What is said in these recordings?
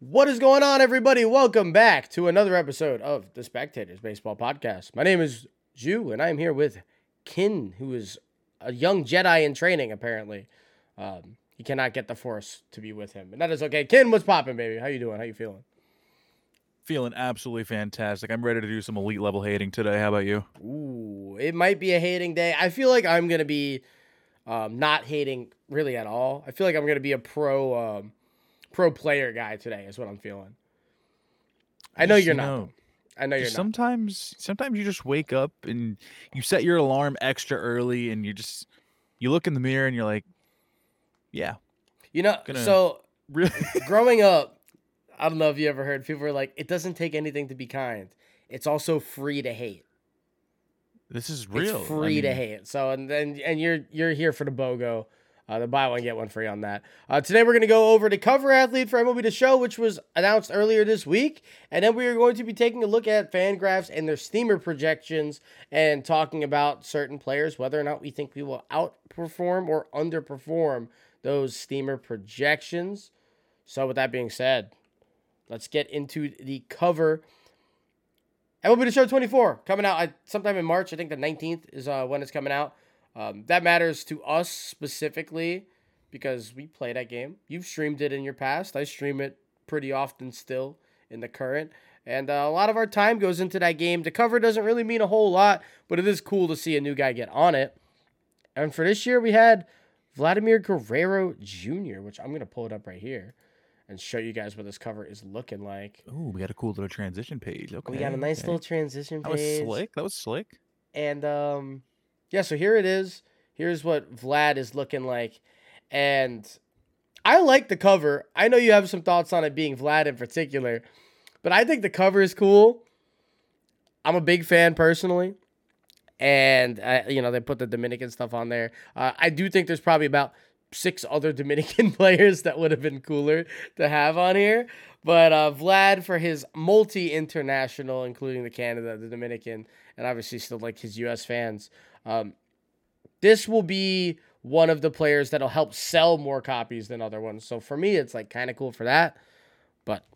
What is going on, everybody? Welcome back to another episode of the Spectators Baseball Podcast. My name is Ju, and I am here with Kin, who is a young Jedi in training, apparently. Um, he cannot get the Force to be with him, and that is okay. Kin, what's popping, baby? How you doing? How you feeling? Feeling absolutely fantastic. I'm ready to do some elite level hating today. How about you? Ooh, it might be a hating day. I feel like I'm gonna be um, not hating really at all. I feel like I'm gonna be a pro um, pro player guy today. Is what I'm feeling. I know Just, you're you not. know. I know you're not. sometimes sometimes you just wake up and you set your alarm extra early and you just you look in the mirror and you're like, yeah, You know, so really. growing up, I don't know if you ever heard people were like, "It doesn't take anything to be kind. It's also free to hate. this is real. It's I free to hate." So and then and you're you're here for the BOGO. Uh, the buy one get one free on that. Uh, today we're going to go over the cover athlete for MLB The Show, which was announced earlier this week, and then we are going to be taking a look at Fangraphs and their steamer projections and talking about certain players, whether or not we think we will outperform or underperform those steamer projections. So with that being said, let's get into the cover. MLB The Show 24 coming out I, sometime in March. I think the 19th is uh, when it's coming out. Um, that matters to us specifically because we play that game. You've streamed it in your past. I stream it pretty often still in the current. And uh, a lot of our time goes into that game. The cover doesn't really mean a whole lot, but it is cool to see a new guy get on it. And for this year, we had Vladimir Guerrero Jr., which I'm going to pull it up right here and show you guys what this cover is looking like. Oh, we got a cool little transition page. Okay, we got a nice okay. little transition That was page. slick. That was slick. And um yeah, so here it is. Here's what Vlad is looking like. And I like the cover. I know you have some thoughts on it being Vlad in particular, but I think the cover is cool. I'm a big fan personally. And uh, you know, they put the Dominican stuff on there. Uh, I do think there's probably about six other Dominican players that would have been cooler to have on here. But uh, Vlad for his multi international, including the Canada, the Dominican, and obviously still like his U.S. fans. Um, this will be one of the players that'll help sell more copies than other ones. So for me, it's like kind of cool for that. But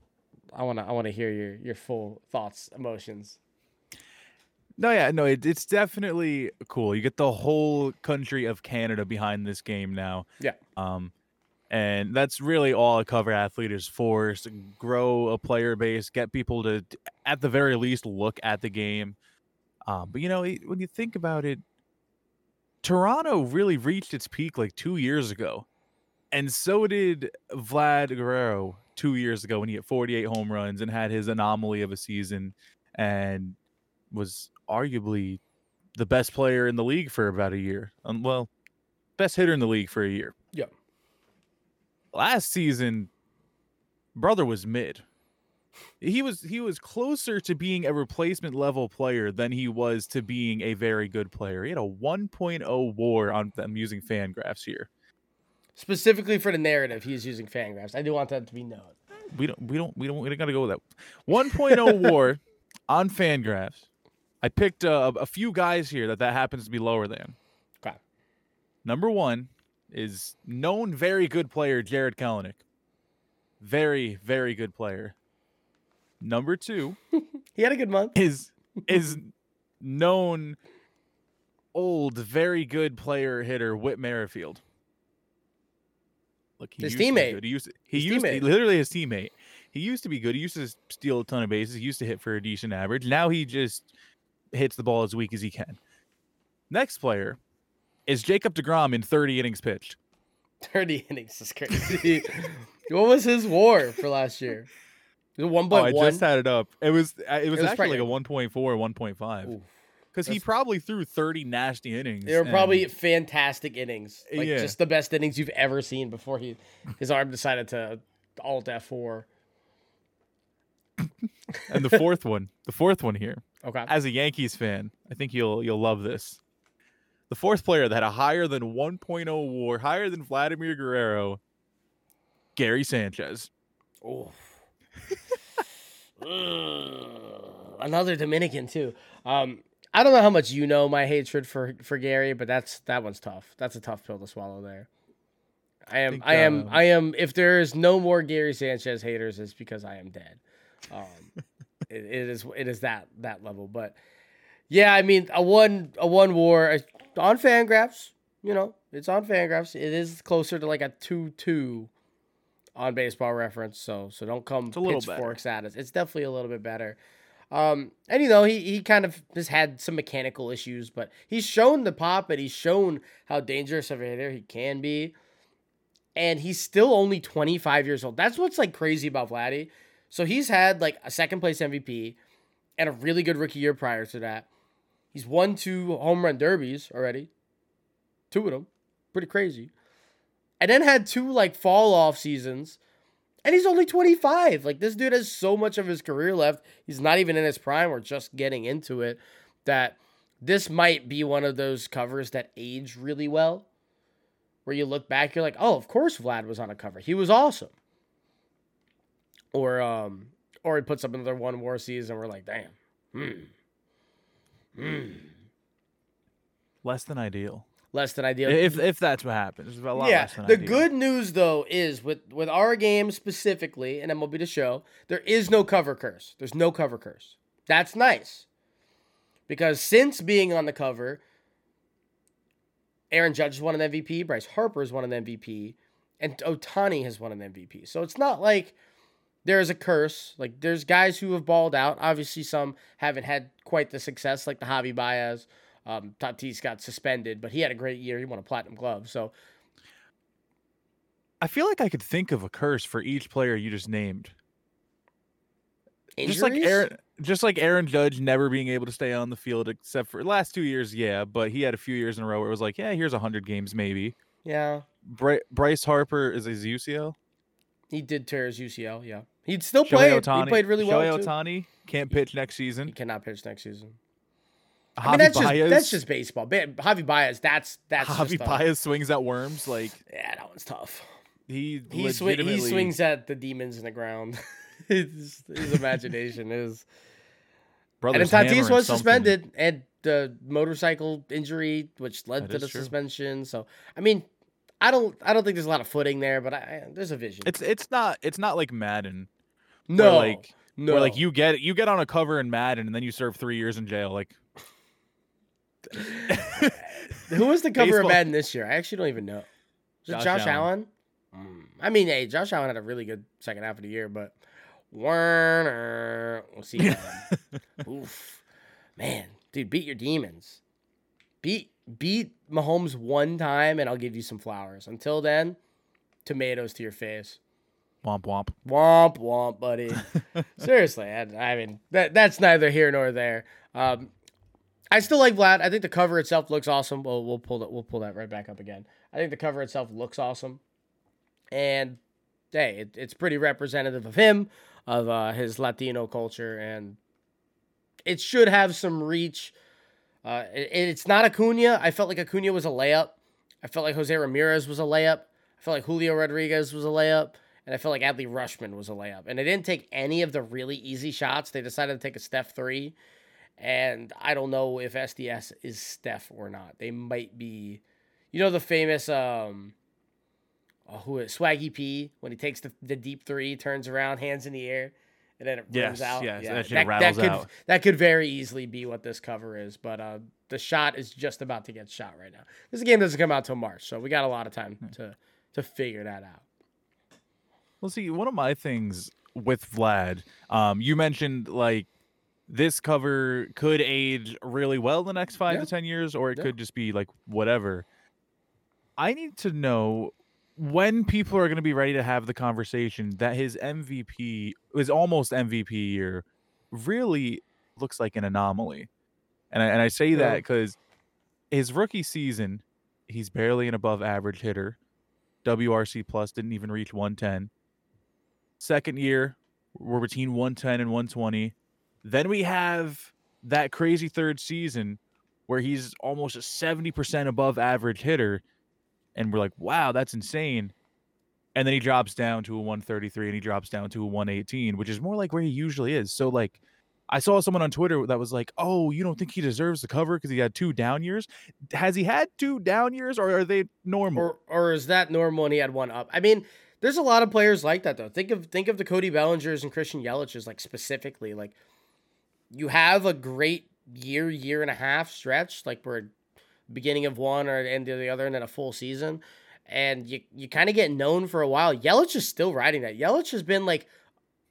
I wanna I wanna hear your your full thoughts, emotions. No, yeah, no, it, it's definitely cool. You get the whole country of Canada behind this game now. Yeah. Um, and that's really all a cover athlete is for: is to grow a player base, get people to, at the very least, look at the game. Um, but you know, it- when you think about it, Toronto really reached its peak like two years ago, and so did Vlad Guerrero two years ago when he hit 48 home runs and had his anomaly of a season, and was arguably the best player in the league for about a year. Um, well, best hitter in the league for a year. Yeah. Last season, brother was mid. He was he was closer to being a replacement level player than he was to being a very good player. He had a 1.0 WAR on I'm using Fangraphs here. Specifically for the narrative, he's using Fangraphs. I do want that to be known. We don't we don't we don't we don't gotta go with that. 1.0 WAR on Fangraphs. I picked uh, a few guys here that that happens to be lower than. Okay. Number one is known very good player Jarred Kelenic. Very very good player. Number two He had a good month. is is known old very good player hitter Whit Merrifield. Look, His to teammate. good. He used to, he His used to, literally his teammate. He used to be good. He used to steal a ton of bases. He used to hit for a decent average. Now he just hits the ball as weak as he can. Next player is Jacob DeGrom in 30 innings pitched. 30 innings is crazy. what was his war for last year? It Oh, I just had it up. It was uh, it was, was actually probably- like a 1.4 or 1.5 Oof. because he probably threw 30 nasty innings. They were probably and- fantastic innings. Like Yeah. just the best innings you've ever seen before he his arm decided to alt F4. and the fourth one, the fourth one here. Okay. As a Yankees fan, I think you'll you'll love this. The fourth player that had a higher than 1.0 WAR, higher than Vladimir Guerrero, Gary Sanchez. Oh. Another Dominican too. Um, I don't know how much you know my hatred for for Gary, but that's that one's tough. That's a tough pill to swallow there. I am. think, I am. um, I am. If there is no more Gary Sanchez haters, it's because I am dead. Um, it, it is. It is that that level. But yeah, I mean, a one a one war uh, on Fangraphs. You know, it's on Fangraphs. It is closer to like a two two on Baseball Reference. So so don't come It's a little pitchforks at us. It's definitely a little bit better. Um, and you know, he, he kind of has had some mechanical issues, but he's shown the pop and he's shown how dangerous of a hitter he can be. And he's still only 25 years old. That's what's like crazy about Vladdy. So he's had like a second place MVP and a really good rookie year prior to that. He's won two home run derbies already. Two of them. Pretty crazy. And then had two like fall off seasons and he's only 25. Like this dude has so much of his career left. He's not even in his prime or just getting into it. That this might be one of those covers that age really well. Where you look back, you're like, oh, of course Vlad was on a cover. He was awesome. Or um, or he puts up another one war season. We're like, damn. Hmm. Hmm. Less than ideal. Less than ideal. If if that's what happens, a lot yeah. less than The ideal. good news though is with with our game specifically, and MLB the show, there is no cover curse. There's no cover curse. That's nice. Because since being on the cover, Aaron Judge has won an MVP, Bryce Harper has won an MVP, and Ohtani has won an MVP. So it's not like there's a curse. Like there's guys who have balled out. Obviously, some haven't had quite the success, like the Javi Baez. Um, Tatis got suspended, but he had a great year. He won a platinum glove. So I feel like I could think of a curse for each player you just named. injuries, Just like Aaron, just like Aaron Judge never being able to stay on the field except for last two years, yeah. But he had a few years in a row where it was like, yeah, here's hundred games maybe. yeah, Bry- Bryce Harper is his UCL. he did tear his UCL. Yeah, he'd still Shohei play. Ohtani, He played really well. Shohei too. Ohtani can't pitch next season. He cannot pitch next season. Javi I mean, that's just Baez, that's just baseball. Ba- Javi Baez, that's that's Javi just a- Baez swings at worms like Yeah, that one's tough. he He swi- he swings at the demons in the ground. his, his imagination is. And Tatis was something. suspended and the motorcycle injury, which led That to the true. suspension. So I mean, I don't I don't think there's a lot of footing there, but I, I- there's a vision. It's it's not it's not like Madden. no, where like no, where like you get you get on a cover in Madden and then you serve three years in jail. Like Who was the cover Baseball- of Madden this year? I actually don't even know. Josh Josh, Allen. Allen? Mm, I mean, hey, Josh Allen had a really good second half of the year, but Werner, we'll see. Oof, man, dude, beat your demons. Beat beat Mahomes one time, and I'll give you some flowers. Until then, tomatoes to your face. womp womp. Womp womp, buddy. Seriously, I, I mean that that's neither here nor there. Um, I still like Vlad. I think the cover itself looks awesome. We'll we'll pull that we'll pull that right back up again. I think the cover itself looks awesome, and hey, it, it's pretty representative of him, of uh, his Latino culture, and it should have some reach. Uh, it, it's not Acuna. I felt like Acuna was a layup. I felt like Jose Ramirez was a layup. I felt like Julio Rodriguez was a layup. And I felt like Adley Rutschman was a layup. And they didn't take any of the really easy shots. They decided to take a Steph three. And I don't know if SDS is Steph or not. They might be, you know, the famous um, oh, who is Swaggy P when he takes the, the deep three, turns around, hands in the air, and then it rims Yes, out. yes, yeah, that shit that, could out. that could very easily be what this cover is. But uh, the shot is just about to get shot right now. This game doesn't come out till March, so we got a lot of time Hmm. to to figure that out. Well, see, one of my things with Vlad, um, you mentioned like this cover could age really well the next five Yeah. to ten years, or it Yeah. could just be like whatever. I need to know when people are going to be ready to have the conversation that his MVP, his almost MVP year, really looks like an anomaly, and I, and I say Yeah. that because his rookie season, he's barely an above average hitter. WRC plus didn't even reach 110. Second year, we're between 110 and 120. Then we have that crazy third season where he's almost a 70% above average hitter. And we're like, wow, that's insane. And then he drops down to a 133 and he drops down to a 118, which is more like where he usually is. So, like, I saw someone on Twitter that was like, "Oh, you don't think he deserves the cover because he had two down years? Has he had two down years, or are they normal? Or or is that normal and he had one up? I mean, there's a lot of players like that though. Think of think of the Cody Bellingers and Christian Yelich's like specifically. Like you have a great year, year and a half stretch, like we're beginning of one or end of the other, and then a full season. And you you kind of get known for a while. Yelich is still riding that. Yelich has been like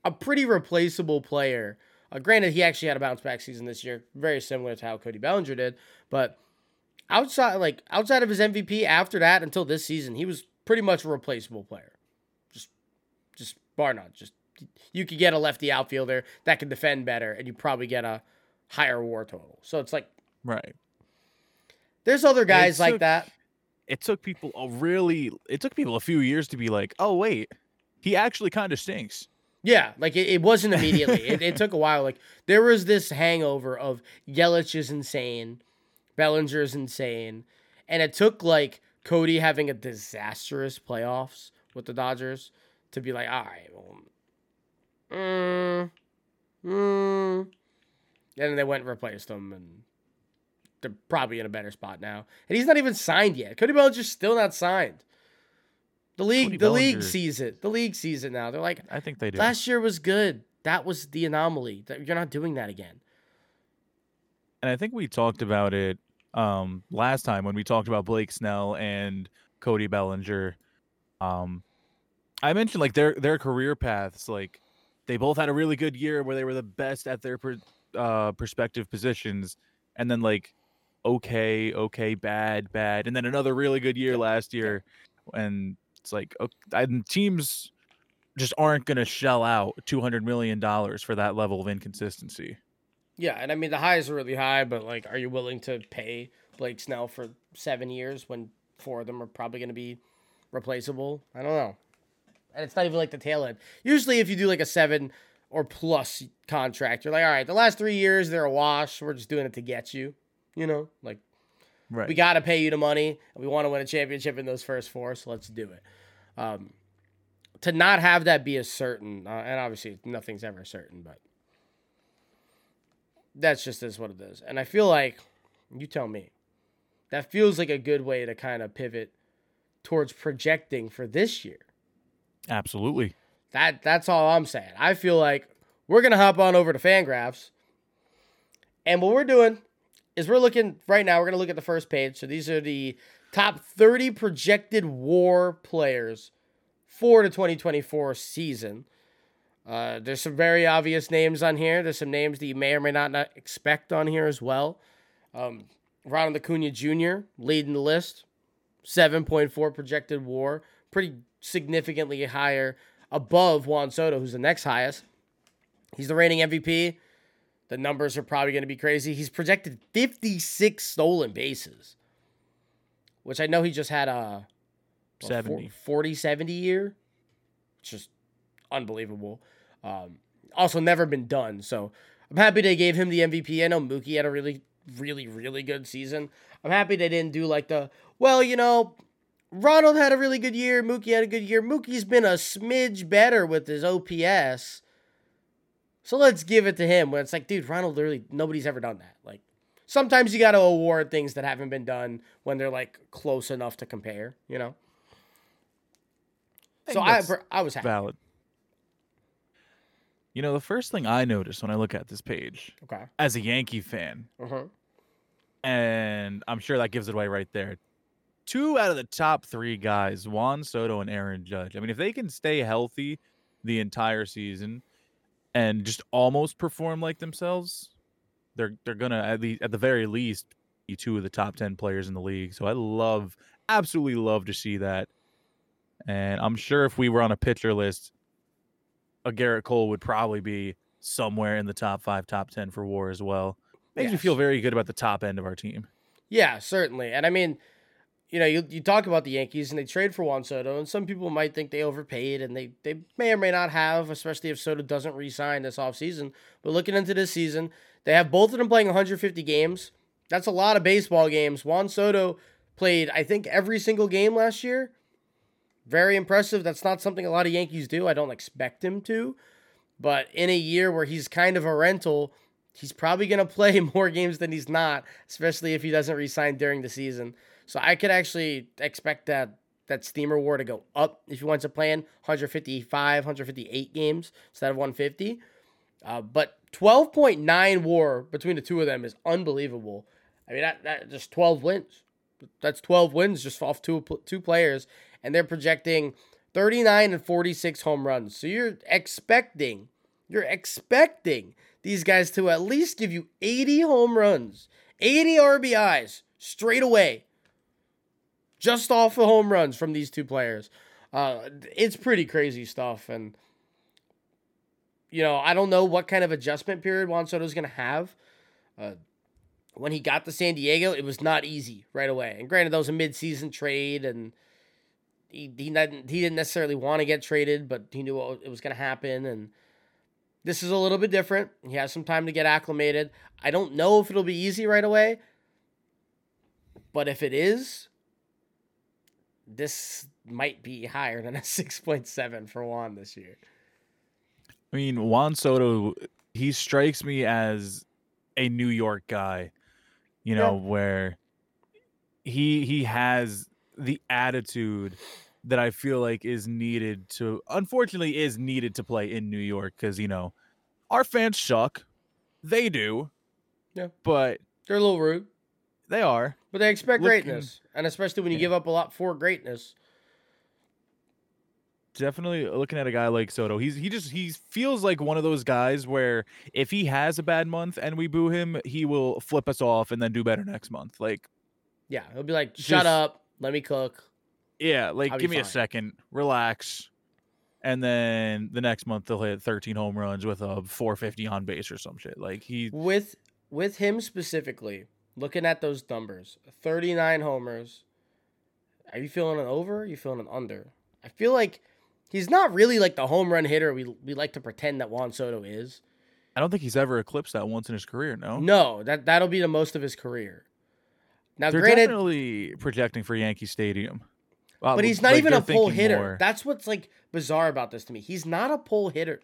a pretty replaceable player. Uh, granted, he actually had a bounce back season this year, very similar to how Cody Bellinger did. But outside, like outside of his MVP, after that until this season, he was pretty much a replaceable player. Just, just bar none. Just you could get a lefty outfielder that can defend better, and you probably get a higher WAR total. So it's like right. There's other guys took, like that. It took people a really. It took people a few years to be like, oh wait, he actually kind of stinks. Yeah, like it, it wasn't immediately. it, it took a while. Like there was this hangover of Yelich is insane, Bellinger is insane, and it took like Cody having a disastrous playoffs with the Dodgers to be like, all right, well, mm, mm. and then they went and replaced him, and they're probably in a better spot now. And he's not even signed yet. Cody Bellinger's still not signed. The league, Cody the Bellinger. league sees it. The league sees it now. They're like, I think they do. Last year was good. That was the anomaly. That you're not doing that again. And I think we talked about it um, last time when we talked about Blake Snell and Cody Bellinger. Um, I mentioned like their their career paths. Like they both had a really good year where they were the best at their per, uh, perspective positions, and then like okay, okay, bad, bad, and then another really good year last year, and it's like okay, teams just aren't going to shell out two hundred million dollars for that level of inconsistency. Yeah, and I mean the highs are really high, but like, are you willing to pay Blake Snell for seven years when four of them are probably going to be replaceable? I don't know. And it's not even like the tail end. Usually, if you do like a seven or plus contract, you're like, all right, the last three years they're a wash. We're just doing it to get you. You know, like Right. We got to pay you the money. We want to win a championship in those first four, so let's do it. Um, to not have that be a certain, uh, and obviously nothing's ever certain, but that's just is what it is. And I feel like, you tell me, that feels like a good way to kind of pivot towards projecting for this year. Absolutely. That that's all I'm saying. I feel like we're gonna hop on over to Fangraphs, and what we're doing is we're looking right now. We're gonna look at the first page. So these are the top 30 projected WAR players for the 2024 season. Uh, there's some very obvious names on here. There's some names that you may or may not, not expect on here as well. Um, Ronald Acuna Jr. leading the list, 7.4 projected WAR, pretty significantly higher above Juan Soto, who's the next highest. He's the reigning MVP. The numbers are probably going to be crazy. He's projected 56 stolen bases, which I know he just had a 70 40 70 year. It's just unbelievable. Um, also, never been done. So I'm happy they gave him the MVP. I know Mookie had a really, really, really good season. I'm happy they didn't do like the, well, you know, Ronald had a really good year. Mookie had a good year. Mookie's been a smidge better with his OPS. So let's give it to him when it's like, dude, Ronald literally nobody's ever done that. Like sometimes you got to award things that haven't been done when they're like close enough to compare, you know. I so I I was happy. Valid. You know, the first thing I noticed when I look at this page, okay, as a Yankee fan, uh-huh. and I'm sure that gives it away right there. Two out of the top three guys, Juan Soto and Aaron Judge. I mean, if they can stay healthy the entire season, and just almost perform like themselves, they're they're gonna at least at the very least be two of the top ten players in the league. So I love, absolutely love to see that. And I'm sure if we were on a pitcher list, a Gerrit Cole would probably be somewhere in the top five, top ten for WAR as well. Makes yes. me feel very good about the top end of our team. Yeah, certainly. And I mean, you know, you, you talk about the Yankees and they trade for Juan Soto, and some people might think they overpaid, and they, they may or may not have, especially if Soto doesn't re sign this offseason. But looking into this season, they have both of them playing 150 games. That's a lot of baseball games. Juan Soto played, I think, every single game last year. Very impressive. That's not something a lot of Yankees do. I don't expect him to. But in a year where he's kind of a rental, he's probably going to play more games than he's not, especially if he doesn't resign during the season. So I could actually expect that that steamer war to go up if he wants to play in 155, 158 games instead of 150. Uh, but 12.9 war between the two of them is unbelievable. I mean, that, that just 12 wins. That's 12 wins just off two two players, and they're projecting 39 and 46 home runs. So you're expecting, you're expecting these guys to at least give you 80 home runs, 80 RBIs straight away, just off the home runs from these two players. Uh, it's pretty crazy stuff, and you know I don't know what kind of adjustment period Juan is going to have. Uh, when he got to San Diego, it was not easy right away. And granted, that was a midseason trade, and he he didn't he didn't necessarily want to get traded, but he knew it was going to happen. And this is a little bit different. He has some time to get acclimated. I don't know if it'll be easy right away, but if it is, this might be higher than a six point seven for Juan this year. I mean, Juan Soto, he strikes me as a New York guy you know, yeah. where he he has the attitude that I feel like is needed to unfortunately is needed to play in New York because you know our fans suck. They do. Yeah. But they're a little rude. They are. But they expect Looking, greatness. And especially when you yeah. give up a lot for greatness definitely looking at a guy like Soto. He's he just he feels like one of those guys where if he has a bad month and we boo him, he will flip us off and then do better next month. Like yeah, he'll be like, "Shut just, up, let me cook." Yeah, like I'll give me fine. a second, relax. And then the next month they'll hit 13 home runs with a 450 on base or some shit. Like he with with him specifically, looking at those numbers, 39 homers. Are you feeling an over? Are you feeling an under? I feel like He's not really like the home run hitter we we like to pretend that Juan Soto is. I don't think he's ever eclipsed that once in his career. No. No, that that'll be the most of his career. Now, They're granted, definitely projecting for Yankee Stadium. Well, but he's not like even a pull hitter. More. That's what's like bizarre about this to me. He's not a pull hitter.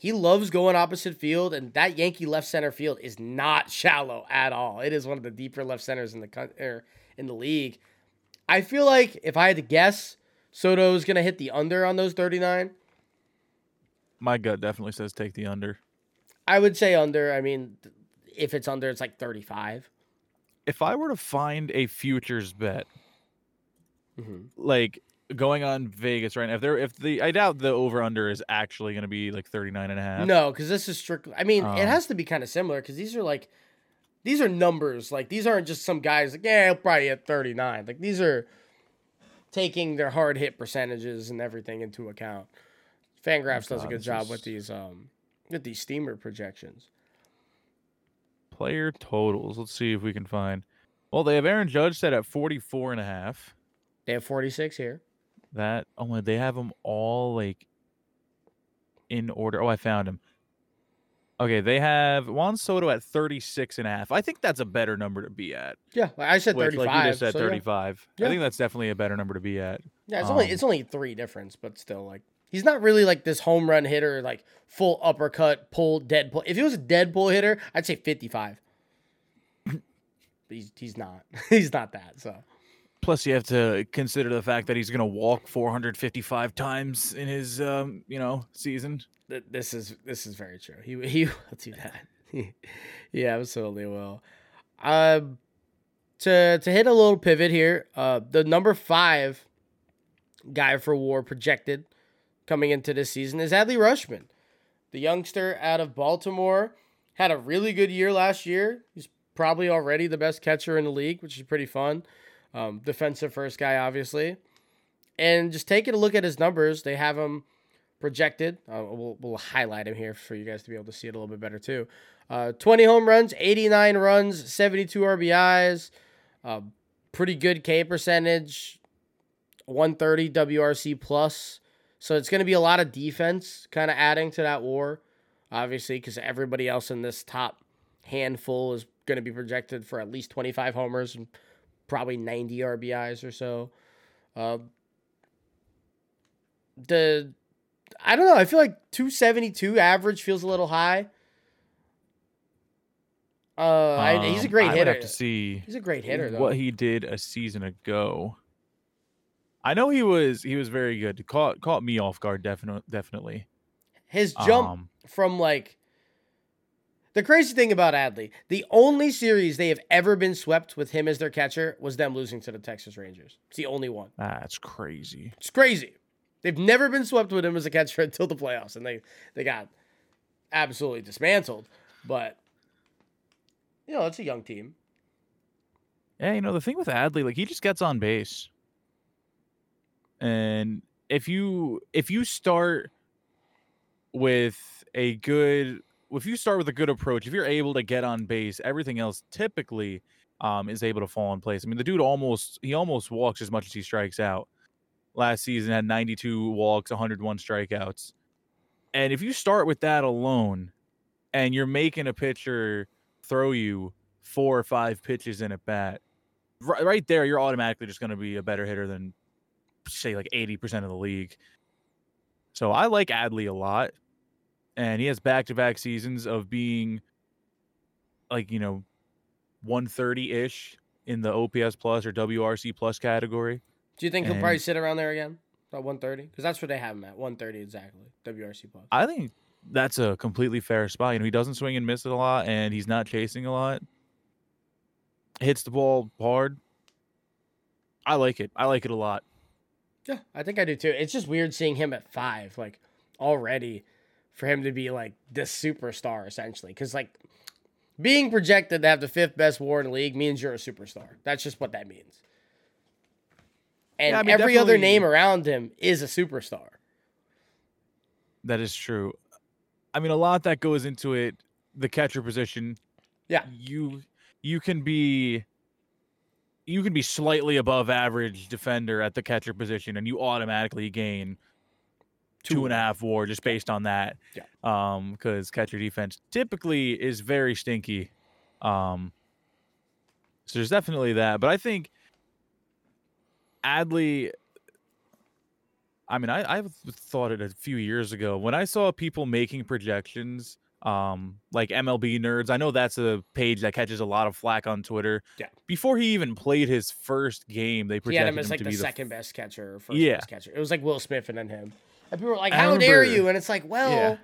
He loves going opposite field, and that Yankee left center field is not shallow at all. It is one of the deeper left centers in the er, in the league. I feel like if I had to guess, Soto's going to hit the under on those 39? My gut definitely says take the under. I would say under. I mean, if it's under, it's like 35. If I were to find a futures bet, mm-hmm. like going on Vegas right now, if there, if the, I doubt the over under is actually going to be like 39 and a half. No, because this is strictly, I mean, um, it has to be kind of similar because these are like, these are numbers. Like, these aren't just some guys like, yeah, he'll probably hit 39. Like, these are taking their hard hit percentages and everything into account. Fangraphs does a good job with these um with these steamer projections. Player totals. Let's see if we can find. Well, they have Aaron Judge set at 44 and a half. They have 46 here. That oh, they have them all like in order. Oh, I found him. Okay, they have Juan Soto at 36 and a half. I think that's a better number to be at. Yeah, I said Which, 35. Like you just said so 35. Yeah. I think that's definitely a better number to be at. Yeah, it's um, only it's only 3 difference, but still like he's not really like this home run hitter like full uppercut, pull, dead pull. If he was a dead pull hitter, I'd say 55. but he's he's not. he's not that, so Plus, you have to consider the fact that he's going to walk 455 times in his, um, you know, season this is this is very true. He he will do that. he absolutely will. Um, to to hit a little pivot here, uh, the number five guy for WAR projected coming into this season is Adley Rutschman the youngster out of Baltimore. Had a really good year last year. He's probably already the best catcher in the league, which is pretty fun. Um, defensive first guy, obviously. And just taking a look at his numbers, they have him projected. Uh, we'll, we'll highlight him here for you guys to be able to see it a little bit better too. Uh, 20 home runs, 89 runs, 72 RBIs, uh, pretty good K percentage, 130 WRC plus. So it's going to be a lot of defense kind of adding to that war, obviously, because everybody else in this top handful is going to be projected for at least 25 homers and probably 90 RBIs or so. Uh, the I don't know. I feel like 272 average feels a little high. Uh, I, he's a Um, great I would hitter. have to see He's a great hitter, though. what he did a season ago. I know he was he was very good. Caught caught me off guard, definitely definitely. His jump Um, from like the crazy thing about Adley, the only series they have ever been swept with him as their catcher was them losing to the Texas Rangers. It's the only one. that's crazy. It's crazy. They've never been swept with him as a catcher until the playoffs, and they they got absolutely dismantled. But you know, it's a young team. Yeah, you know the thing with Adley, like he just gets on base, and if you if you start with a good if you start with a good approach, if you're able to get on base, everything else typically um, is able to fall in place. I mean, the dude almost he almost walks as much as he strikes out. Last season had 92 walks, 101 strikeouts, and if you start with that alone, and you're making a pitcher throw you four or five pitches in at bat, right, right there, you're automatically just going to be a better hitter than say like 80% of the league. So I like Adley a lot. And he has back to back seasons of being like, you know, 130 ish in the OPS plus or WRC plus category. Do you think he'll probably sit around there again About 130? Because that's where they have him at 130 exactly. WRC plus. I think that's a completely fair spot. You know, he doesn't swing and miss it a lot and he's not chasing a lot. Hits the ball hard. I like it. I like it a lot. Yeah, I think I do too. It's just weird seeing him at five, like already, for him to be like this superstar essentially. Because like being projected to have the fifth best WAR in the league means you're a superstar. That's just what that means. And Yeah, I mean, every other name around him is a superstar. That is true. I mean, a lot that goes into it. The catcher position. Yeah. You you can be you can be slightly above average defender at the catcher position, and you automatically gain two and a half WAR just based on that. Yeah. Um, because catcher defense typically is very stinky. Um. So there's definitely that, but I think Adley I mean, I I've thought it a few years ago when I saw people making projections, um, like MLB nerds. I know that's a page that catches a lot of flack on Twitter. Yeah. Before he even played his first game, they He had him as like to the second the best catcher or first Yeah. best catcher. It was like Will Smith and then him. And people were like, How dare you? And it's like, well, Yeah.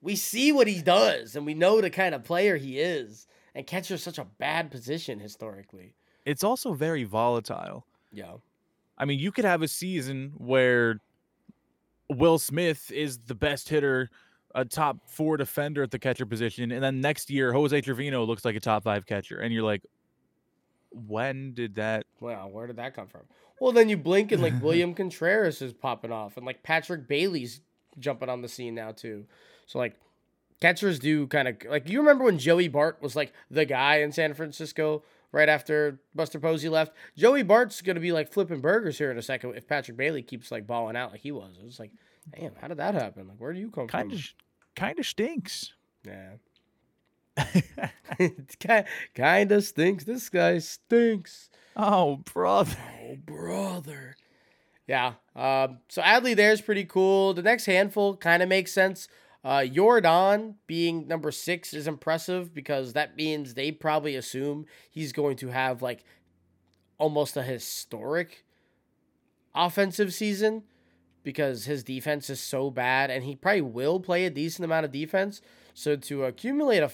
we see what he does and we know the kind of player he is. And catcher is such a bad position historically. It's also very volatile. Yeah. I mean, you could have a season where Will Smith is the best hitter, a top four defender at the catcher position, and then next year Jose Trevino looks like a top five catcher, and you're like, when did that? Wow, where did that come from? Well, then you blink and like William Contreras is popping off, and like Patrick Bailey's jumping on the scene now too. So like catchers do kind of like you remember when Joey Bart was like the guy in San Francisco right after Buster Posey left. Joey Bart's gonna be like flipping burgers here in a second if Patrick Bailey keeps like balling out like he was. It was like, damn, how did that happen? Like, where do you come Kind from? of, kind of stinks. Yeah. kind kind of stinks. This guy stinks. oh, brother. Oh, brother. Yeah. Um, so Adley there's pretty cool. The next handful kind of makes sense. Uh, Yordan being number six is impressive because that means they probably assume he's going to have like almost a historic offensive season because his defense is so bad and he probably will play a decent amount of defense. So to accumulate a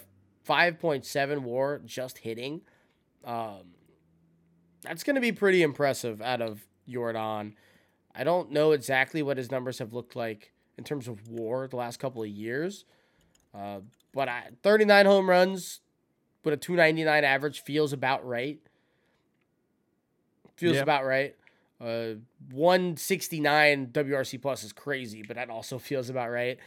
5.7 war just hitting, um, that's going to be pretty impressive out of Yordan. I don't know exactly what his numbers have looked like in terms of war the last couple of years. Uh, but I, 39 home runs with a 299 average feels about right. Feels Yeah. about right. Uh, 169 WRC plus is crazy, but that also feels about right.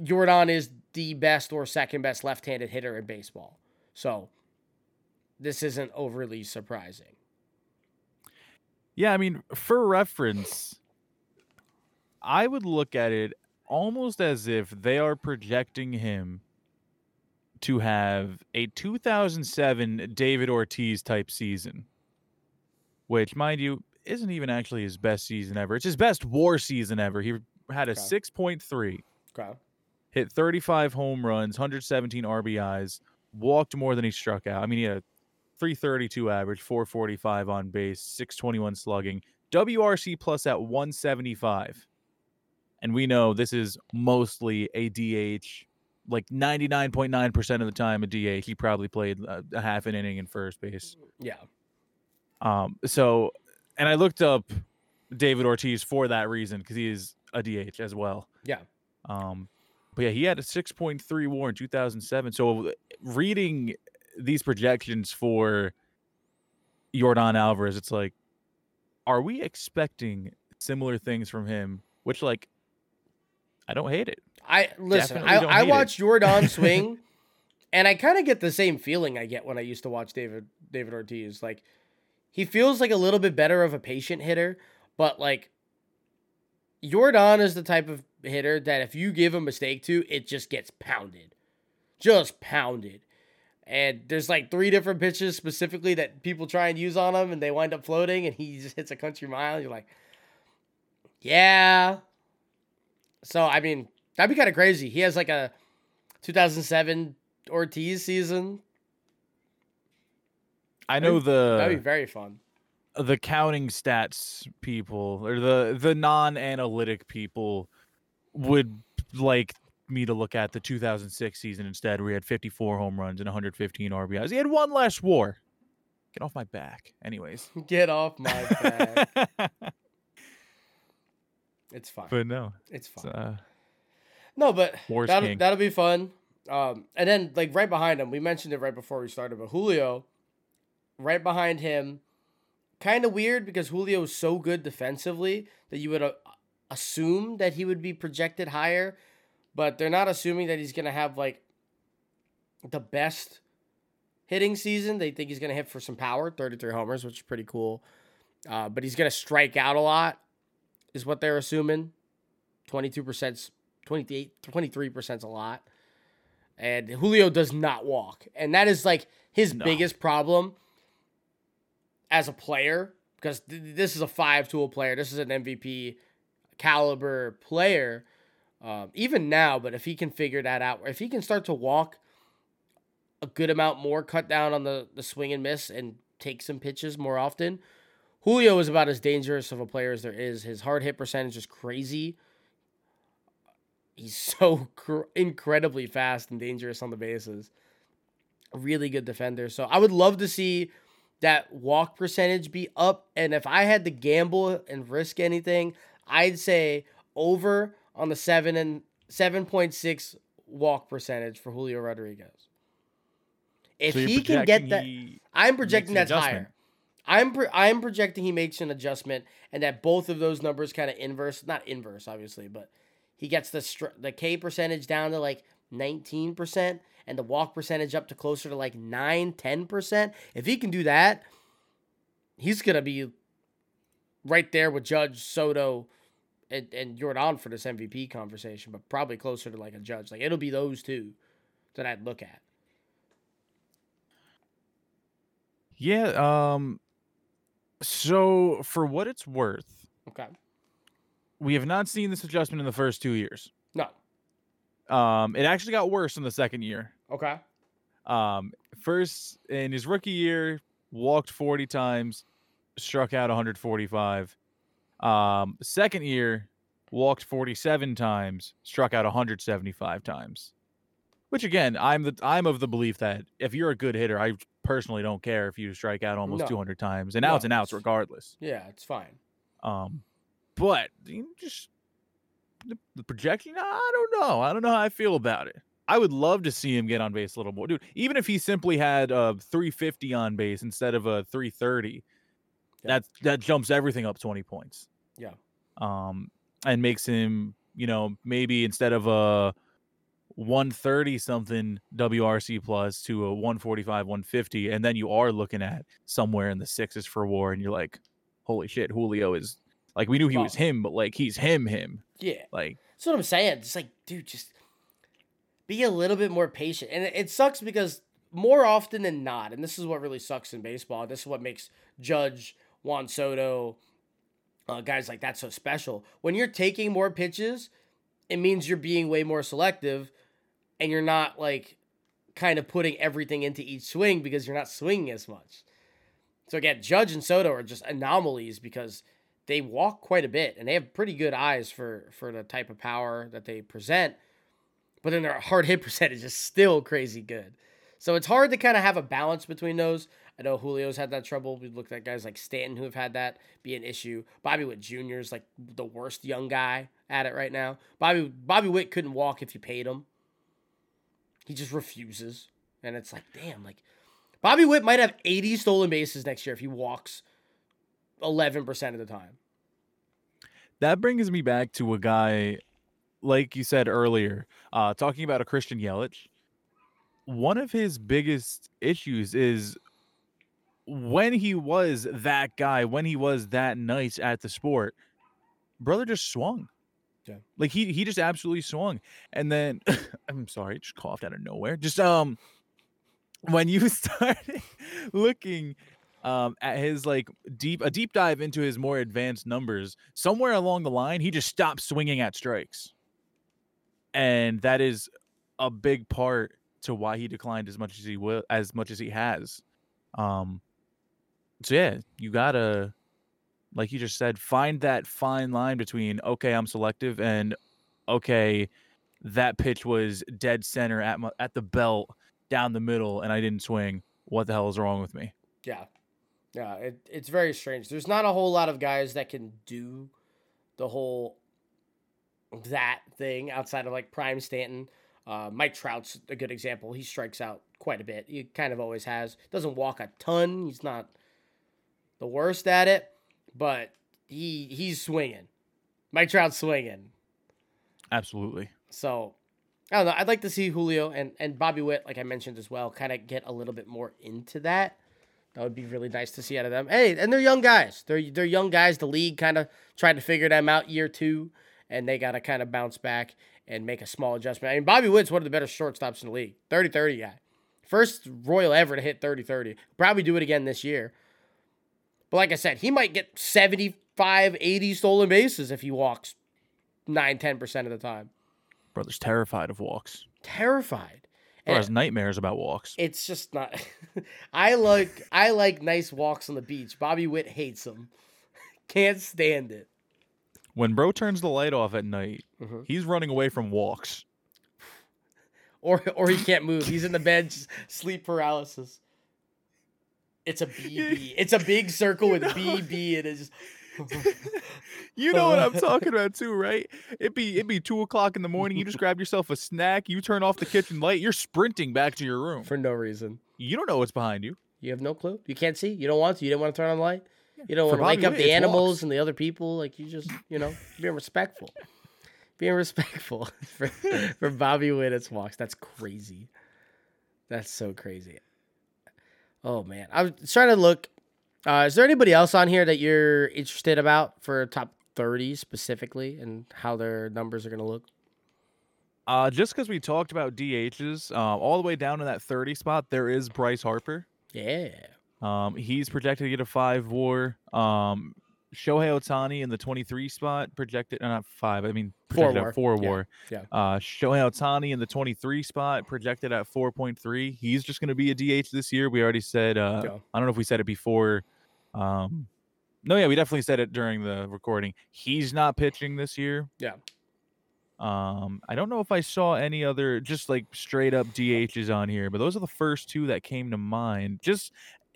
Yordan is the best or second best left handed hitter in baseball. So this isn't overly surprising. Yeah, I mean, for reference, I would look at it almost as if they are projecting him to have a 2007 David Ortiz type season, which, mind you, isn't even actually his best season ever. It's his best war season ever. He had a Okay. 6.3, Okay. Hit 35 home runs, 117 RBIs, walked more than he struck out. I mean, he had a 332 average, 445 on base, 621 slugging, WRC plus at 175. And we know this is mostly a DH. Like 99.9% of the time, a DH. He probably played a, a half an inning in first base. Yeah. Um, so, and I looked up David Ortiz for that reason because he is a DH as well. Yeah. Um, but yeah, he had a 6.3 WAR in 2007. So eh, reading these projections for Yordan Alvarez, it's like, are we expecting similar things from him? Which, like, I don't hate it. I listen. I, I watched Yordan swing, and I kind of get the same feeling I get when I used to watch David David Ortiz. Like, he feels like a little bit better of a patient hitter, but like, Yordan is the type of hitter that if you give a mistake to, it just gets pounded, just pounded. And there's like three different pitches specifically that people try and use on him, and they wind up floating, and he just hits a country mile. you're like, yeah. So I mean, that'd be kind of crazy. He has like a 2007 Ortiz season. I know the that'd be very fun. The counting stats people or the the non-analytic people would like me to look at the 2006 season instead, where he had 54 home runs and 115 RBIs. He had one less WAR. Get off my back. Anyways, get off my back. it's fine. But no, it's fine. It's, uh, no, but that'll, that'll be fun. Um, and then like right behind him, we mentioned it right before we started, but Julio, right behind him, kind of weird because Julio is so good defensively that you would uh, assume that he would be projected higher, but they're not assuming that he's gonna have like the best hitting season. They think he's gonna hit for some power, 33 homers, which is pretty cool. Uh, but he's gonna strike out a lot, is what they're assuming. 22%, 28, 23% is a lot. And Julio does not walk. And that is like his no. biggest problem as a player because th- this is a five tool player. This is an MVP caliber player. Um, even now, but if he can figure that out, if he can start to walk a good amount more, cut down on the, the swing and miss, and take some pitches more often, Julio is about as dangerous of a player as there is. His hard hit percentage is crazy. He's so cr- incredibly fast and dangerous on the bases. Really good defender. So I would love to see that walk percentage be up. And if I had to gamble and risk anything, I'd say over on the seven and seven point six walk percentage for Julio Rodriguez. If so he can get that, I'm projecting that's higher. I'm pro- I'm projecting he makes an adjustment and that both of those numbers kind of inverse, not inverse obviously, but he gets the str- the K percentage down to like 19% and the walk percentage up to closer to like 9 10%. If he can do that, he's going to be right there with Judge Soto and, and Yordan for this MVP conversation, but probably closer to like a Judge. Like it'll be those two that I'd look at. Yeah, um so for what it's worth, okay. We have not seen this adjustment in the first 2 years. No. Um it actually got worse in the second year. Okay. Um first in his rookie year, walked 40 times, struck out 145. Um, second year, walked 47 times, struck out 175 times. Which again, I'm the I'm of the belief that if you're a good hitter, I personally don't care if you strike out almost no. 200 times and no, outs and outs regardless. Yeah, it's fine. Um, but you just the, the projection, I don't know. I don't know how I feel about it. I would love to see him get on base a little more, dude. Even if he simply had a 350 on base instead of a 330, yeah. that that jumps everything up 20 points. Yeah. Um, and makes him, you know, maybe instead of a 130 something WRC plus to a 145, 150, and then you are looking at somewhere in the sixes for war, and you're like, holy shit, Julio is like we knew he well, was him, but like he's him, him. Yeah. Like that's what I'm saying. It's like, dude, just be a little bit more patient. And it, it sucks because more often than not, and this is what really sucks in baseball, this is what makes Judge, Juan Soto, uh, guys like that so special. When you're taking more pitches, it means you're being way more selective and you're not like kind of putting everything into each swing because you're not swinging as much. So again, Judge and Soto are just anomalies because they walk quite a bit and they have pretty good eyes for for the type of power that they present. But then their hard hit percentage is still crazy good. So it's hard to kind of have a balance between those. I know Julio's had that trouble. We looked at guys like Stanton who have had that be an issue. Bobby Witt Jr. is like the worst young guy at it right now. Bobby Bobby Witt couldn't walk if you paid him. He just refuses. And it's like, damn, like Bobby Witt might have 80 stolen bases next year if he walks 11% of the time. That brings me back to a guy, like you said earlier, uh, talking about a Christian Yelich. One of his biggest issues is when he was that guy, when he was that nice at the sport, brother just swung. Yeah. Like he he just absolutely swung. And then I'm sorry, just coughed out of nowhere. Just um when you started looking um at his like deep a deep dive into his more advanced numbers, somewhere along the line he just stopped swinging at strikes. And that is a big part to why he declined as much as he will as much as he has. Um so yeah, you gotta like you just said, find that fine line between okay, I'm selective and okay, that pitch was dead center at my, at the belt down the middle and I didn't swing. What the hell is wrong with me? Yeah. Yeah, it, it's very strange. There's not a whole lot of guys that can do the whole that thing outside of like Prime Stanton. Uh, Mike Trout's a good example. He strikes out quite a bit. He kind of always has. Doesn't walk a ton. He's not the worst at it, but he he's swinging. Mike Trout's swinging. Absolutely. So I don't know. I'd like to see Julio and, and Bobby Witt, like I mentioned as well, kind of get a little bit more into that. That would be really nice to see out of them. Hey, and they're young guys. They're they're young guys. The league kind of tried to figure them out year two, and they got to kind of bounce back and make a small adjustment. I mean, Bobby Witt's one of the better shortstops in the league. 30-30 guy. First Royal ever to hit 30-30. Probably do it again this year. But like I said, he might get 75, 80 stolen bases if he walks 9, 10% of the time. Brother's terrified of walks. Terrified. Or has nightmares about walks. it's just not I like I like nice walks on the beach. Bobby Witt hates them. Can't stand it. When bro turns the light off at night, Mhm. he's running away from walks. Or or he can't move. He's in the bed, sleep paralysis. It's a BB. It's a big circle with BB and it's You know what I'm talking about too, right? It be it be two o'clock in the morning. You just grab yourself a snack. You turn off the kitchen light. You're sprinting back to your room. for no reason. You don't know what's behind you. You have no clue. You can't see. You don't want to. You didn't want to turn on the light. You don't For want to wake up the animals walks. and the other people. Like you just, you know, being respectful. being respectful for, for Bobby Witt. It's walks. That's crazy. That's so crazy. Oh man, I was trying to look. Uh, is there anybody else on here that you're interested about for top thirty specifically, and how their numbers are going to look? Uh, just because we talked about DHs, uh, all the way down to that 30 spot, there is Bryce Harper. Yeah. Um, he's projected to get a five WAR. Um, Shohei Ohtani in the 23 spot projected, uh, not five. I mean Four projected WAR. at four Yeah, WAR. yeah. Uh, Shohei Ohtani in the 23 spot projected at 4.3. He's just going to be a DH this year. We already said. Uh, Yeah. I don't know if we said it before. Um, no, yeah, we definitely said it during the recording. He's not pitching this year. Yeah. Um, I don't know if I saw any other just like straight up DHs on here, but those are the first two that came to mind. Just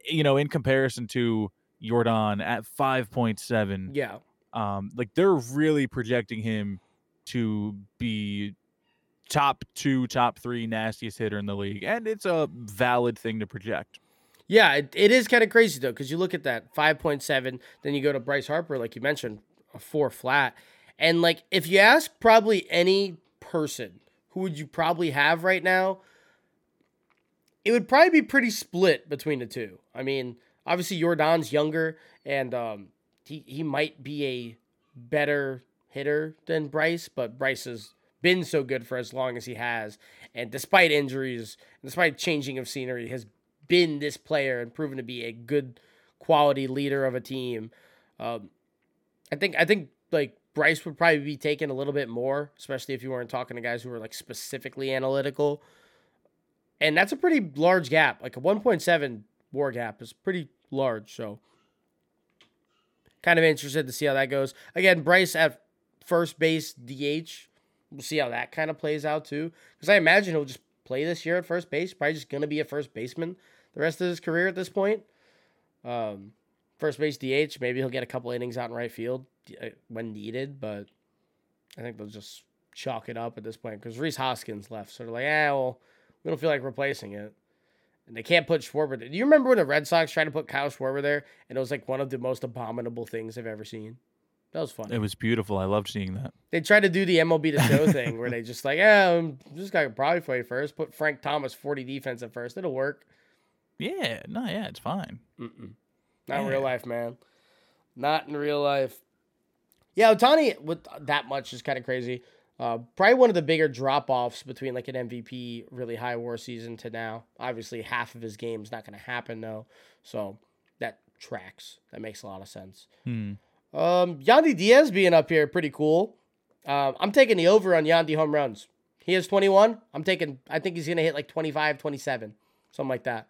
you know, in comparison to Yordan at five point seven, Yeah. um, like they're really projecting him to be top two, top three nastiest hitter in the league, and it's a valid thing to project. Yeah, it, it is kind of crazy though, because you look at that 5.7, then you go to Bryce Harper, like you mentioned, a four flat. And like if you ask probably any person who would you probably have right now, it would probably be pretty split between the two. I mean, obviously Yordan's younger and um he, he might be a better hitter than Bryce, but Bryce has been so good for as long as he has. And despite injuries, despite changing of scenery, has been this player and proven to be a good quality leader of a team. Um, I think I think like Bryce would probably be taken a little bit more, especially if you weren't talking to guys who were like specifically analytical. and that's a pretty large gap. Like a 1.7 WAR gap is pretty large. So, kind of interested to see how that goes. Again, Bryce at first base DH. We'll see how that kind of plays out too. Because I imagine he'll just play this year at first base. Probably just gonna be a first baseman the rest of his career at this point. Um, first base DH. Maybe he'll get a couple innings out in right field uh, when needed, but I think they'll just chalk it up at this point because Rhys Hoskins left. So they're like, ah, well, we don't feel like replacing it. And they can't put Schwarber. Do you remember when the Red Sox tried to put Kyle Schwarber there? And it was like one of the most abominable things I've ever seen. That was fun. It was beautiful. I loved seeing that. They tried to do the MLB the show thing where they just like, yeah, um, this guy could probably play first. Put Frank Thomas 40 defense at first. It'll work. Yeah, no, yeah, it's fine. Mm-mm. Not in real life, man. Not in real life. Yeah, Ohtani with that much is kind of crazy. Uh, probably one of the bigger drop offs between like an MVP really high war season to now. Obviously, half of his game's not going to happen though, so that tracks. That makes a lot of sense. Hmm. Um, Yandy Diaz being up here, pretty cool. Um, I'm taking the over on Yandy home runs. He has 21. I'm taking. I think he's gonna hit like 25, 27, something like that.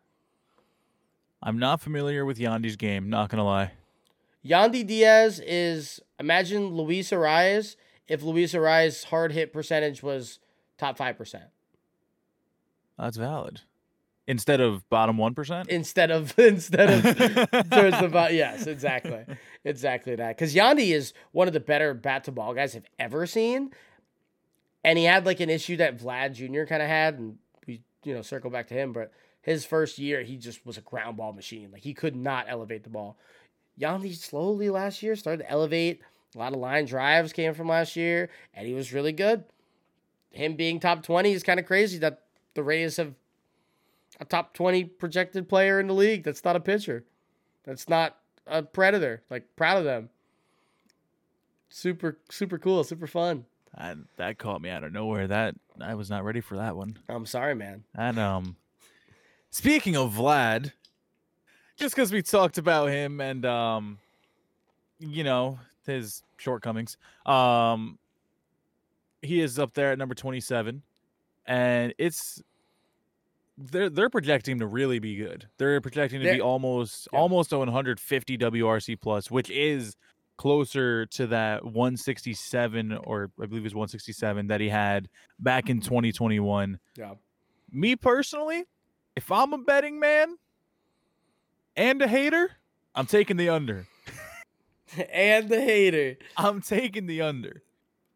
I'm not familiar with Yandy's game. Not gonna lie. Yandy Diaz is imagine Luis Arraez if Luis Arraez' hard hit percentage was top five percent That's valid. Instead of bottom one percent. instead of instead of towards the bottom. Yes, exactly, exactly that. Because Yandy is one of the better bat to ball guys I've ever seen, and he had like an issue that Vlad Jr. kind of had, and we you know circle back to him, but his first year he just was a ground ball machine. Like he could not elevate the ball. Yandy slowly last year started to elevate. A lot of line drives came from last year, and he was really good. Him being top 20 is kind of crazy that the Rays have a top 20 projected player in the league that's not a pitcher. That's not a predator. Like, proud of them. Super, super cool. Super fun. That, that caught me out of nowhere. That I was not ready for that one. I'm sorry, man. And um, speaking of Vlad, just because we talked about him and um, you know his shortcomings, um, he is up there at number twenty-seven, and it's they're they're projecting him to really be good. They're projecting to They're- be almost yeah. almost a 150 WRC plus, which is closer to that 167 or I believe it was 167 that he had back in 2021 Yeah. me personally, if I'm a betting man and a hater, I'm taking the under. and the hater I'm taking the under.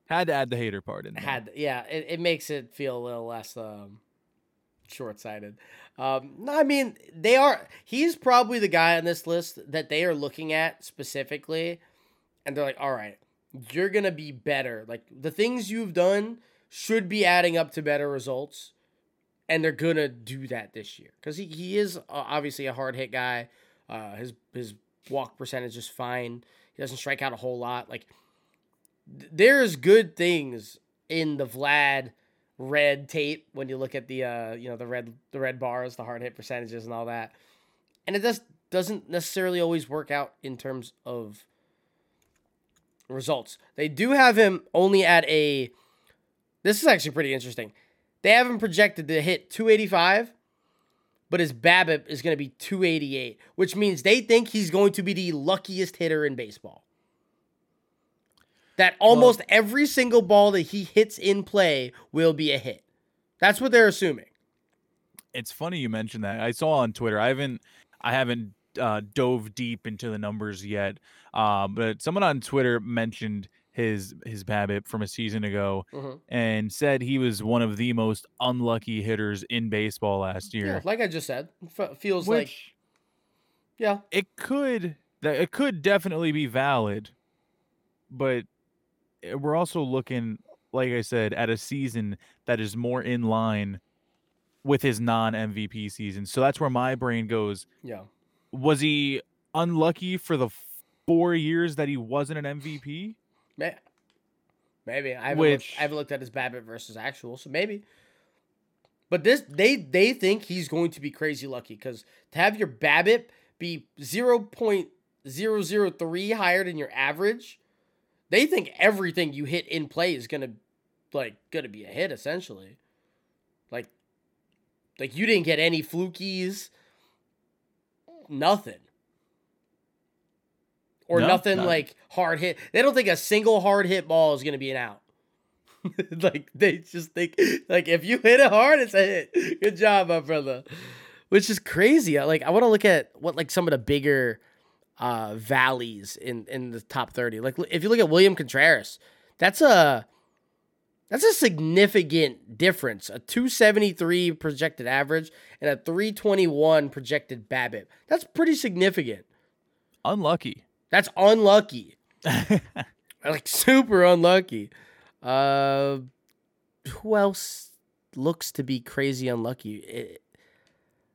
Had to add the hater part in. there. had, yeah, it, it makes it feel a little less um, short sighted. Um, I mean, they are, he's probably the guy on this list that they are looking at specifically. And they're like, all right, you're going to be better. Like, the things you've done should be adding up to better results. And they're going to do that this year. Because he, he is uh, obviously a hard hit guy. Uh, his, his walk percentage is fine. Doesn't strike out a whole lot. Like, th- there's good things in the Vlad red tape when you look at the uh you know the red the red bars the hard hit percentages and all that. And it just doesn't necessarily always work out in terms of results. They do have him only at a this is actually pretty interesting. They have him projected to hit 285 but his BABIP is going to be 288 which means they think he's going to be the luckiest hitter in baseball that almost every single ball that he hits in play will be a hit. That's what they're assuming. It's funny you mentioned that. I saw on Twitter. I haven't I haven't uh, dove deep into the numbers yet. Uh, but someone on Twitter mentioned his his BABIP from a season ago and said he was one of the most unlucky hitters in baseball last year. Yeah, like I just said, f- feels like yeah, it could that it could definitely be valid, but eh, we're also looking, like I said, at a season that is more in line with his non MVP season. So that's where my brain goes. yeah. Was he unlucky for the four years that he wasn't an MVP? May- Maybe I haven't, Which- looked, I haven't looked at his BABIP versus actual, so maybe. But this they they think he's going to be crazy lucky because to have your BABIP be zero point zero zero three higher than your average, they think everything you hit in play is gonna like gonna be a hit essentially. Like Like you didn't get any flukies, nothing. Or No, nothing none. like hard hit. They don't think a single hard hit ball is going to be an out. like they just think like if you hit it hard, it's a hit. Good job, my brother. Which is crazy. I- Like I want to look at what like some of the bigger uh valleys in in the top 30. Like if you look at William Contreras, that's a that's a significant difference. A 273 projected average and a 321 projected BABIP. That's pretty significant. Unlucky. That's unlucky. Like super unlucky. Uh who else looks to be crazy unlucky? It-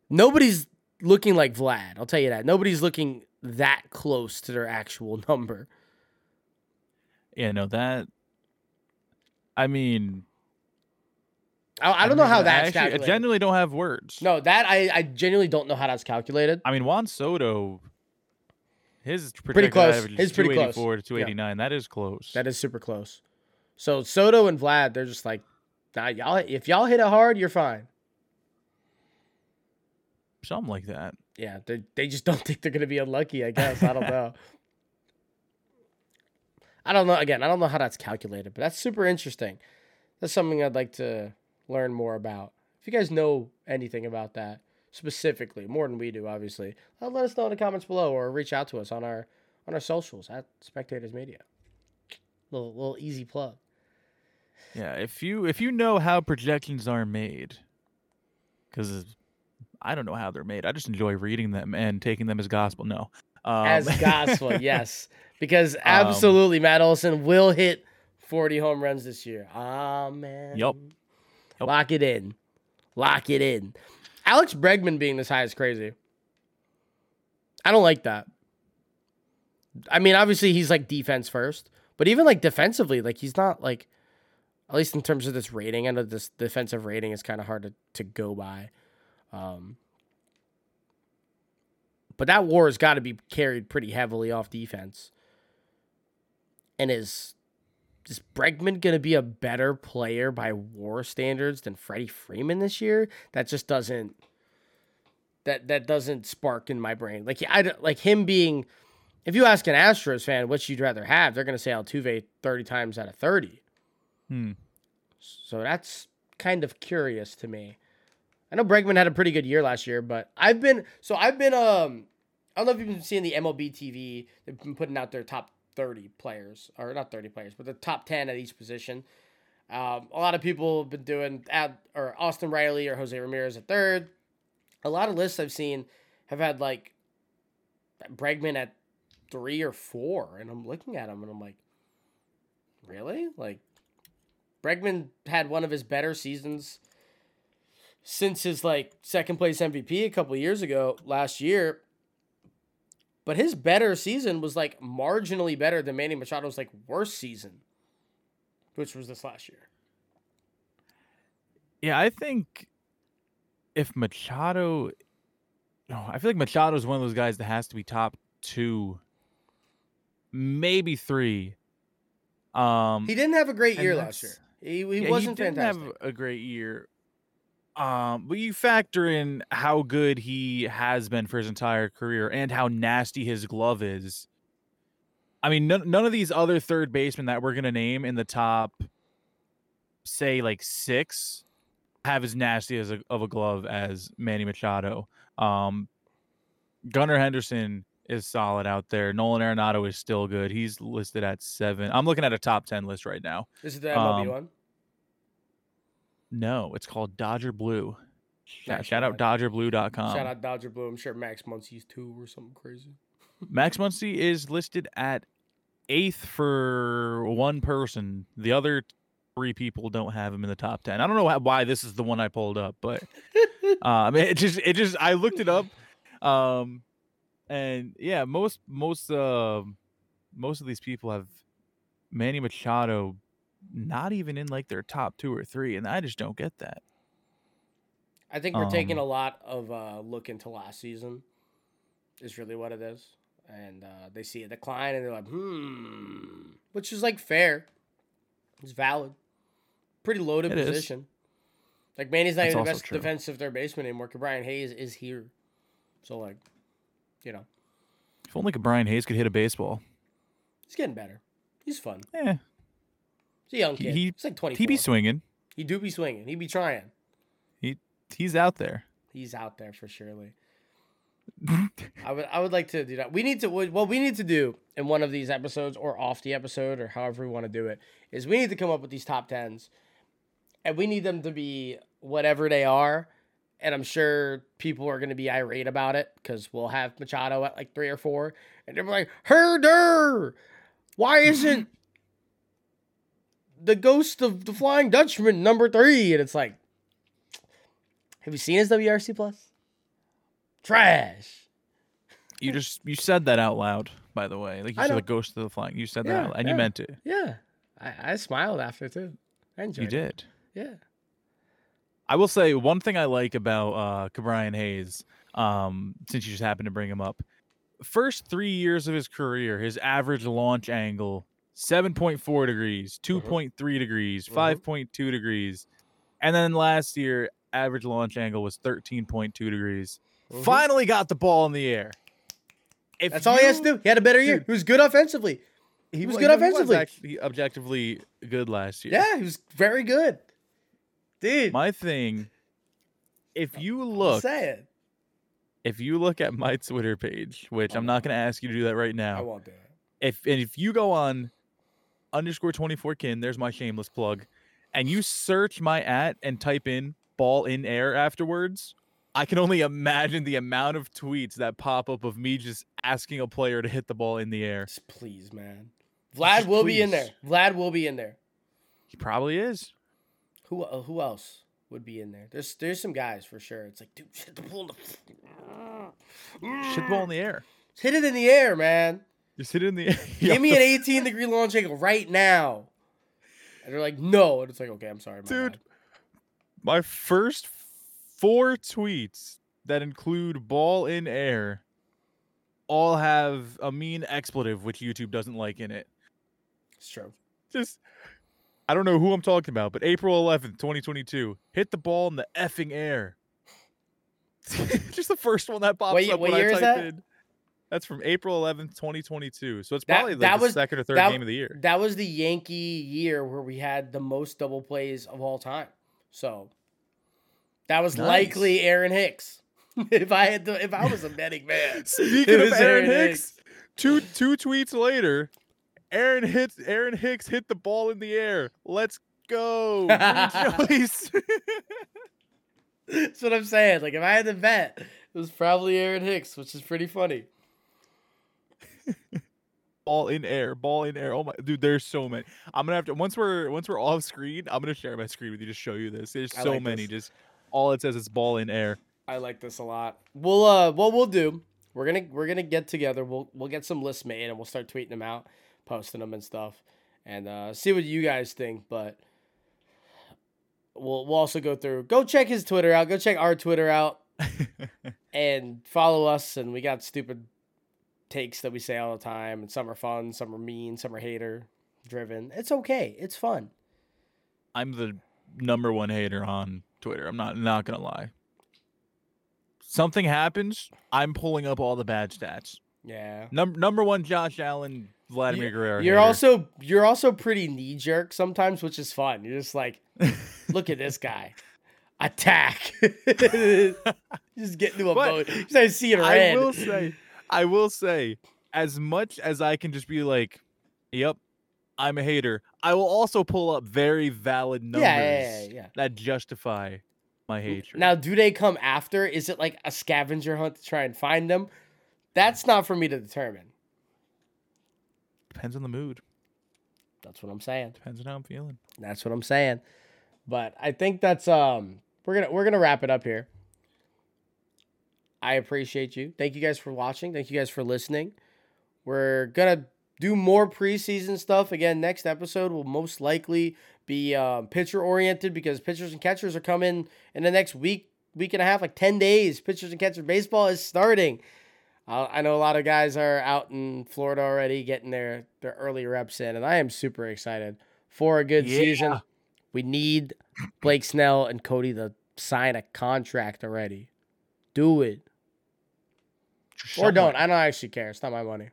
nobody's looking like Vlad. I'll tell you that. Nobody's looking that close to their actual number. yeah, no, that. I mean, I, I don't know how I that's actually, I genuinely don't have words. no, that I, I genuinely don't know how that's calculated. I mean Juan Soto. His Pretty close. His is pretty close. 284 to 289. That is close. That is super close. So Soto and Vlad, they're just like, nah, y'all. If y'all hit it hard, you're fine. Something like that. Yeah, they they just don't think they're gonna be unlucky. I guess I don't know. I don't know. Again, I don't know how that's calculated, but that's super interesting. That's something I'd like to learn more about. If you guys know anything about that specifically, more than we do, obviously, uh, let us know in the comments below or reach out to us on our on our socials at Spectators Media. Little little easy plug. Yeah, if you if you know how projections are made, because I don't know how they're made. I just enjoy reading them and taking them as gospel. No, um, as gospel, yes. Because absolutely, Matt Olson will hit 40 home runs this year. Amen. Yup. Yup. Lock it in. Lock it in. Alex Bregman being this high is crazy. I don't like that. I mean, obviously he's like defense first, but even like defensively, like he's not like at least in terms of this rating. I know this defensive rating is kind of hard to, to go by. Um, but that war has got to be carried pretty heavily off defense. And is is Bregman going to be a better player by war standards than Freddie Freeman this year? That just doesn't that that doesn't spark in my brain. Like I like him being if you ask an Astros fan which you'd rather have, they're going to say Altuve 30 times out of 30. hmm. So that's kind of curious to me. I know Bregman had a pretty good year last year, but I've been so I've been um I don't know if you've been seeing the MLB TV. They've been putting out their top 30 players, or not 30 players, but the top 10 at each position. Um, a lot of people have been doing at or Austin Riley or Jose Ramirez at third. A lot of lists I've seen have had like Bregman at three or four, and I'm looking at them and I'm like, really? Like Bregman had one of his better seasons since his like second place MVP a couple years ago last year. But his better season was like marginally better than Manny Machado's like worst season, which was this last year. Yeah, I think if Machado, no, I feel like Machado is one of those guys that has to be top two, maybe three. Um, He didn't have a great year last year. He, he yeah, wasn't fantastic. didn't fantastic. have a great year. Um, but you factor in how good he has been for his entire career and how nasty his glove is. I mean, none, none of these other third basemen that we're gonna name in the top, say like six, have as nasty as a, of a glove as Manny Machado. Um, Gunnar Henderson is solid out there. Nolan Arenado is still good. He's listed at seven. I'm looking at a top ten list right now. This is the MLB um, one. No, it's called Dodger Blue. Shout, shout out. DodgerBlue.com. Shout out Dodger Blue. I'm sure Max Muncy's two or something crazy. Max Muncy is listed at eighth for one person. The other three people don't have him in the top ten. I don't know why- why this is the one I pulled up, but um, it just it just I looked it up, um, and yeah, most most uh, most of these people have Manny Machado not even in like their top two or three, and I just don't get that. I think we're taking Um, a lot of uh, look into last season. Is really what it is, and uh, they see a decline and they're like, hmm, which is like fair. It's valid. Pretty loaded It is. position. Like Manny's not That's even the best true. defensive third baseman anymore. Brian Hayes is here, so like, you know, If only Brian Hayes could hit a baseball. he's getting better. He's fun. Eh, He's a young kid. he- he's like twenty. he be swinging. He do be swinging. He be trying. He He's out there. He's out there for surely. I would I would like to do that. We need to what we need to do in one of these episodes or off the episode or however we want to do it is we need to come up with these top tens, and we need them to be whatever they are. And I'm sure people are going to be irate about it because we'll have Machado at like three or four, and they're like, "Herder, why isn't the ghost of the Flying Dutchman number three? And it's like, have you seen his WRC plus? Trash. You just you said that out loud, by the way. Like you I said, know. the ghost of the flying. You said that, Yeah, out loud, and yeah. you meant it. Yeah, I, I smiled after too. I enjoyed. You it. did. Yeah. I will say one thing I like about uh Brian Hayes, um, since you just happened to bring him up. First three years of his career, his average launch angle, 7.4 degrees, 2.3 degrees, Mhm. 5.2 degrees. And then last year, average launch angle was 13.2 degrees. Mhm. Finally got the ball in the air. If That's all he has to do. He had a better year. Dude. He was good offensively. He was wa- good he offensively. actually objectively good last year. Yeah, he was very good. Dude, My thing, if you look, saying. if you look at my Twitter page, which I'm not going to ask you to do that right I now, won't do it. if and if you go on underscore 24 kin, there's my shameless plug, and you search my at and type in ball in air afterwards, I can only imagine the amount of tweets that pop up of me just asking a player to hit the ball in the air. Just please, man. Vlad Just will be in there. Vlad will be in there. He probably is. Who uh, who else would be in there? There's there's some guys for sure. It's like, dude, hit the ball in the Shit the ball in the air. Hit it in the air, man. Just hit it in the air. Give me an 18 degree launch angle right now. And they're like, no. And it's like, okay, I'm sorry, my Dude. bad. My first four tweets that include ball in air all have a mean expletive which YouTube doesn't like in it. It's true. Just I don't know who I'm talking about, but April 11th, 2022, hit the ball in the effing air. Just the first one that pops What up what when I type in. That's from April 11th, 2022. So it's That- probably like that the was- second or third that- game of the year. That was the Yankee year where we had the most double plays of all time. So that was Nice. likely Aaron Hicks. if I had to, if I was a betting man. Speaking of Aaron Aaron Hicks, two two tweets later, Aaron hits Aaron Hicks hit the ball in the air. Let's go. Rejoice. That's what I'm saying. Like if I had to bet, it was probably Aaron Hicks, which is pretty funny. ball in air, ball in air. Oh my dude, there's so many. I'm gonna have to once we're once we're off screen, I'm gonna share my screen with you to show you this. There's I so like many. this. Just all it says is ball in air. I like this a lot. We'll uh what we'll do, we're gonna we're gonna get together. We'll we'll get some lists made and we'll start tweeting them out, posting them and stuff, and uh see what you guys think. But we'll we'll also go through. Go check his Twitter out. Go check our Twitter out and follow us. And we got stupid takes that we say all the time, and some are fun, some are mean, some are hater driven. It's okay. It's fun. I'm the number one hater on Twitter. I'm not not gonna lie. Something happens, I'm pulling up all the bad stats. Yeah. Num- number one, Josh Allen, Vladimir Guerrero. You're hater. also you're also pretty knee jerk sometimes, which is fun. You're just like, look at this guy, attack. just get into a But boat. Just I see it I will say, I will say, as much as I can just be like, "Yep, I'm a hater," I will also pull up very valid numbers yeah, yeah, yeah, that justify my hatred. Now, do they come after? Is it like a scavenger hunt to try and find them? That's not for me to determine. depends on the mood. That's what I'm saying. Depends on how I'm feeling. That's what I'm saying. But I think that's um we're gonna we're gonna wrap it up here. I appreciate you. Thank you guys for watching. Thank you guys for listening. We're gonna do more preseason stuff again. Next episode will most likely be um, pitcher oriented because pitchers and catchers are coming in the next week, week and a half, like ten days. Pitchers and catchers baseball is starting. Uh, I know a lot of guys are out in Florida already getting their their early reps in, and I am super excited for a good season. We need Blake Snell and Cody to sign a contract already. Do it. Or don't. I don't actually care. It's not my money.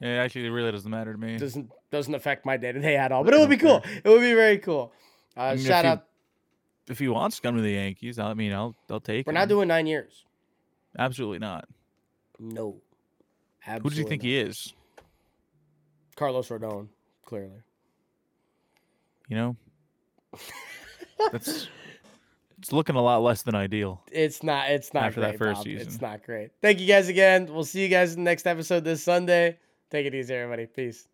Yeah, actually, it really doesn't matter to me. Doesn't doesn't affect my day to day at all. But it would be cool. It would be very cool. Uh, I mean, if shout you- out. If he wants to come to the Yankees, I mean, I'll I'll take. It. We're him. not doing nine years. Absolutely not. No. Absolutely Who do you think he is? Carlos Rodon, clearly. You know, that's it's looking a lot less than ideal. It's not. It's not After great, that first Bob. It's not great. Thank you guys again. We'll see you guys in the next episode this Sunday. Take it easy, everybody. Peace.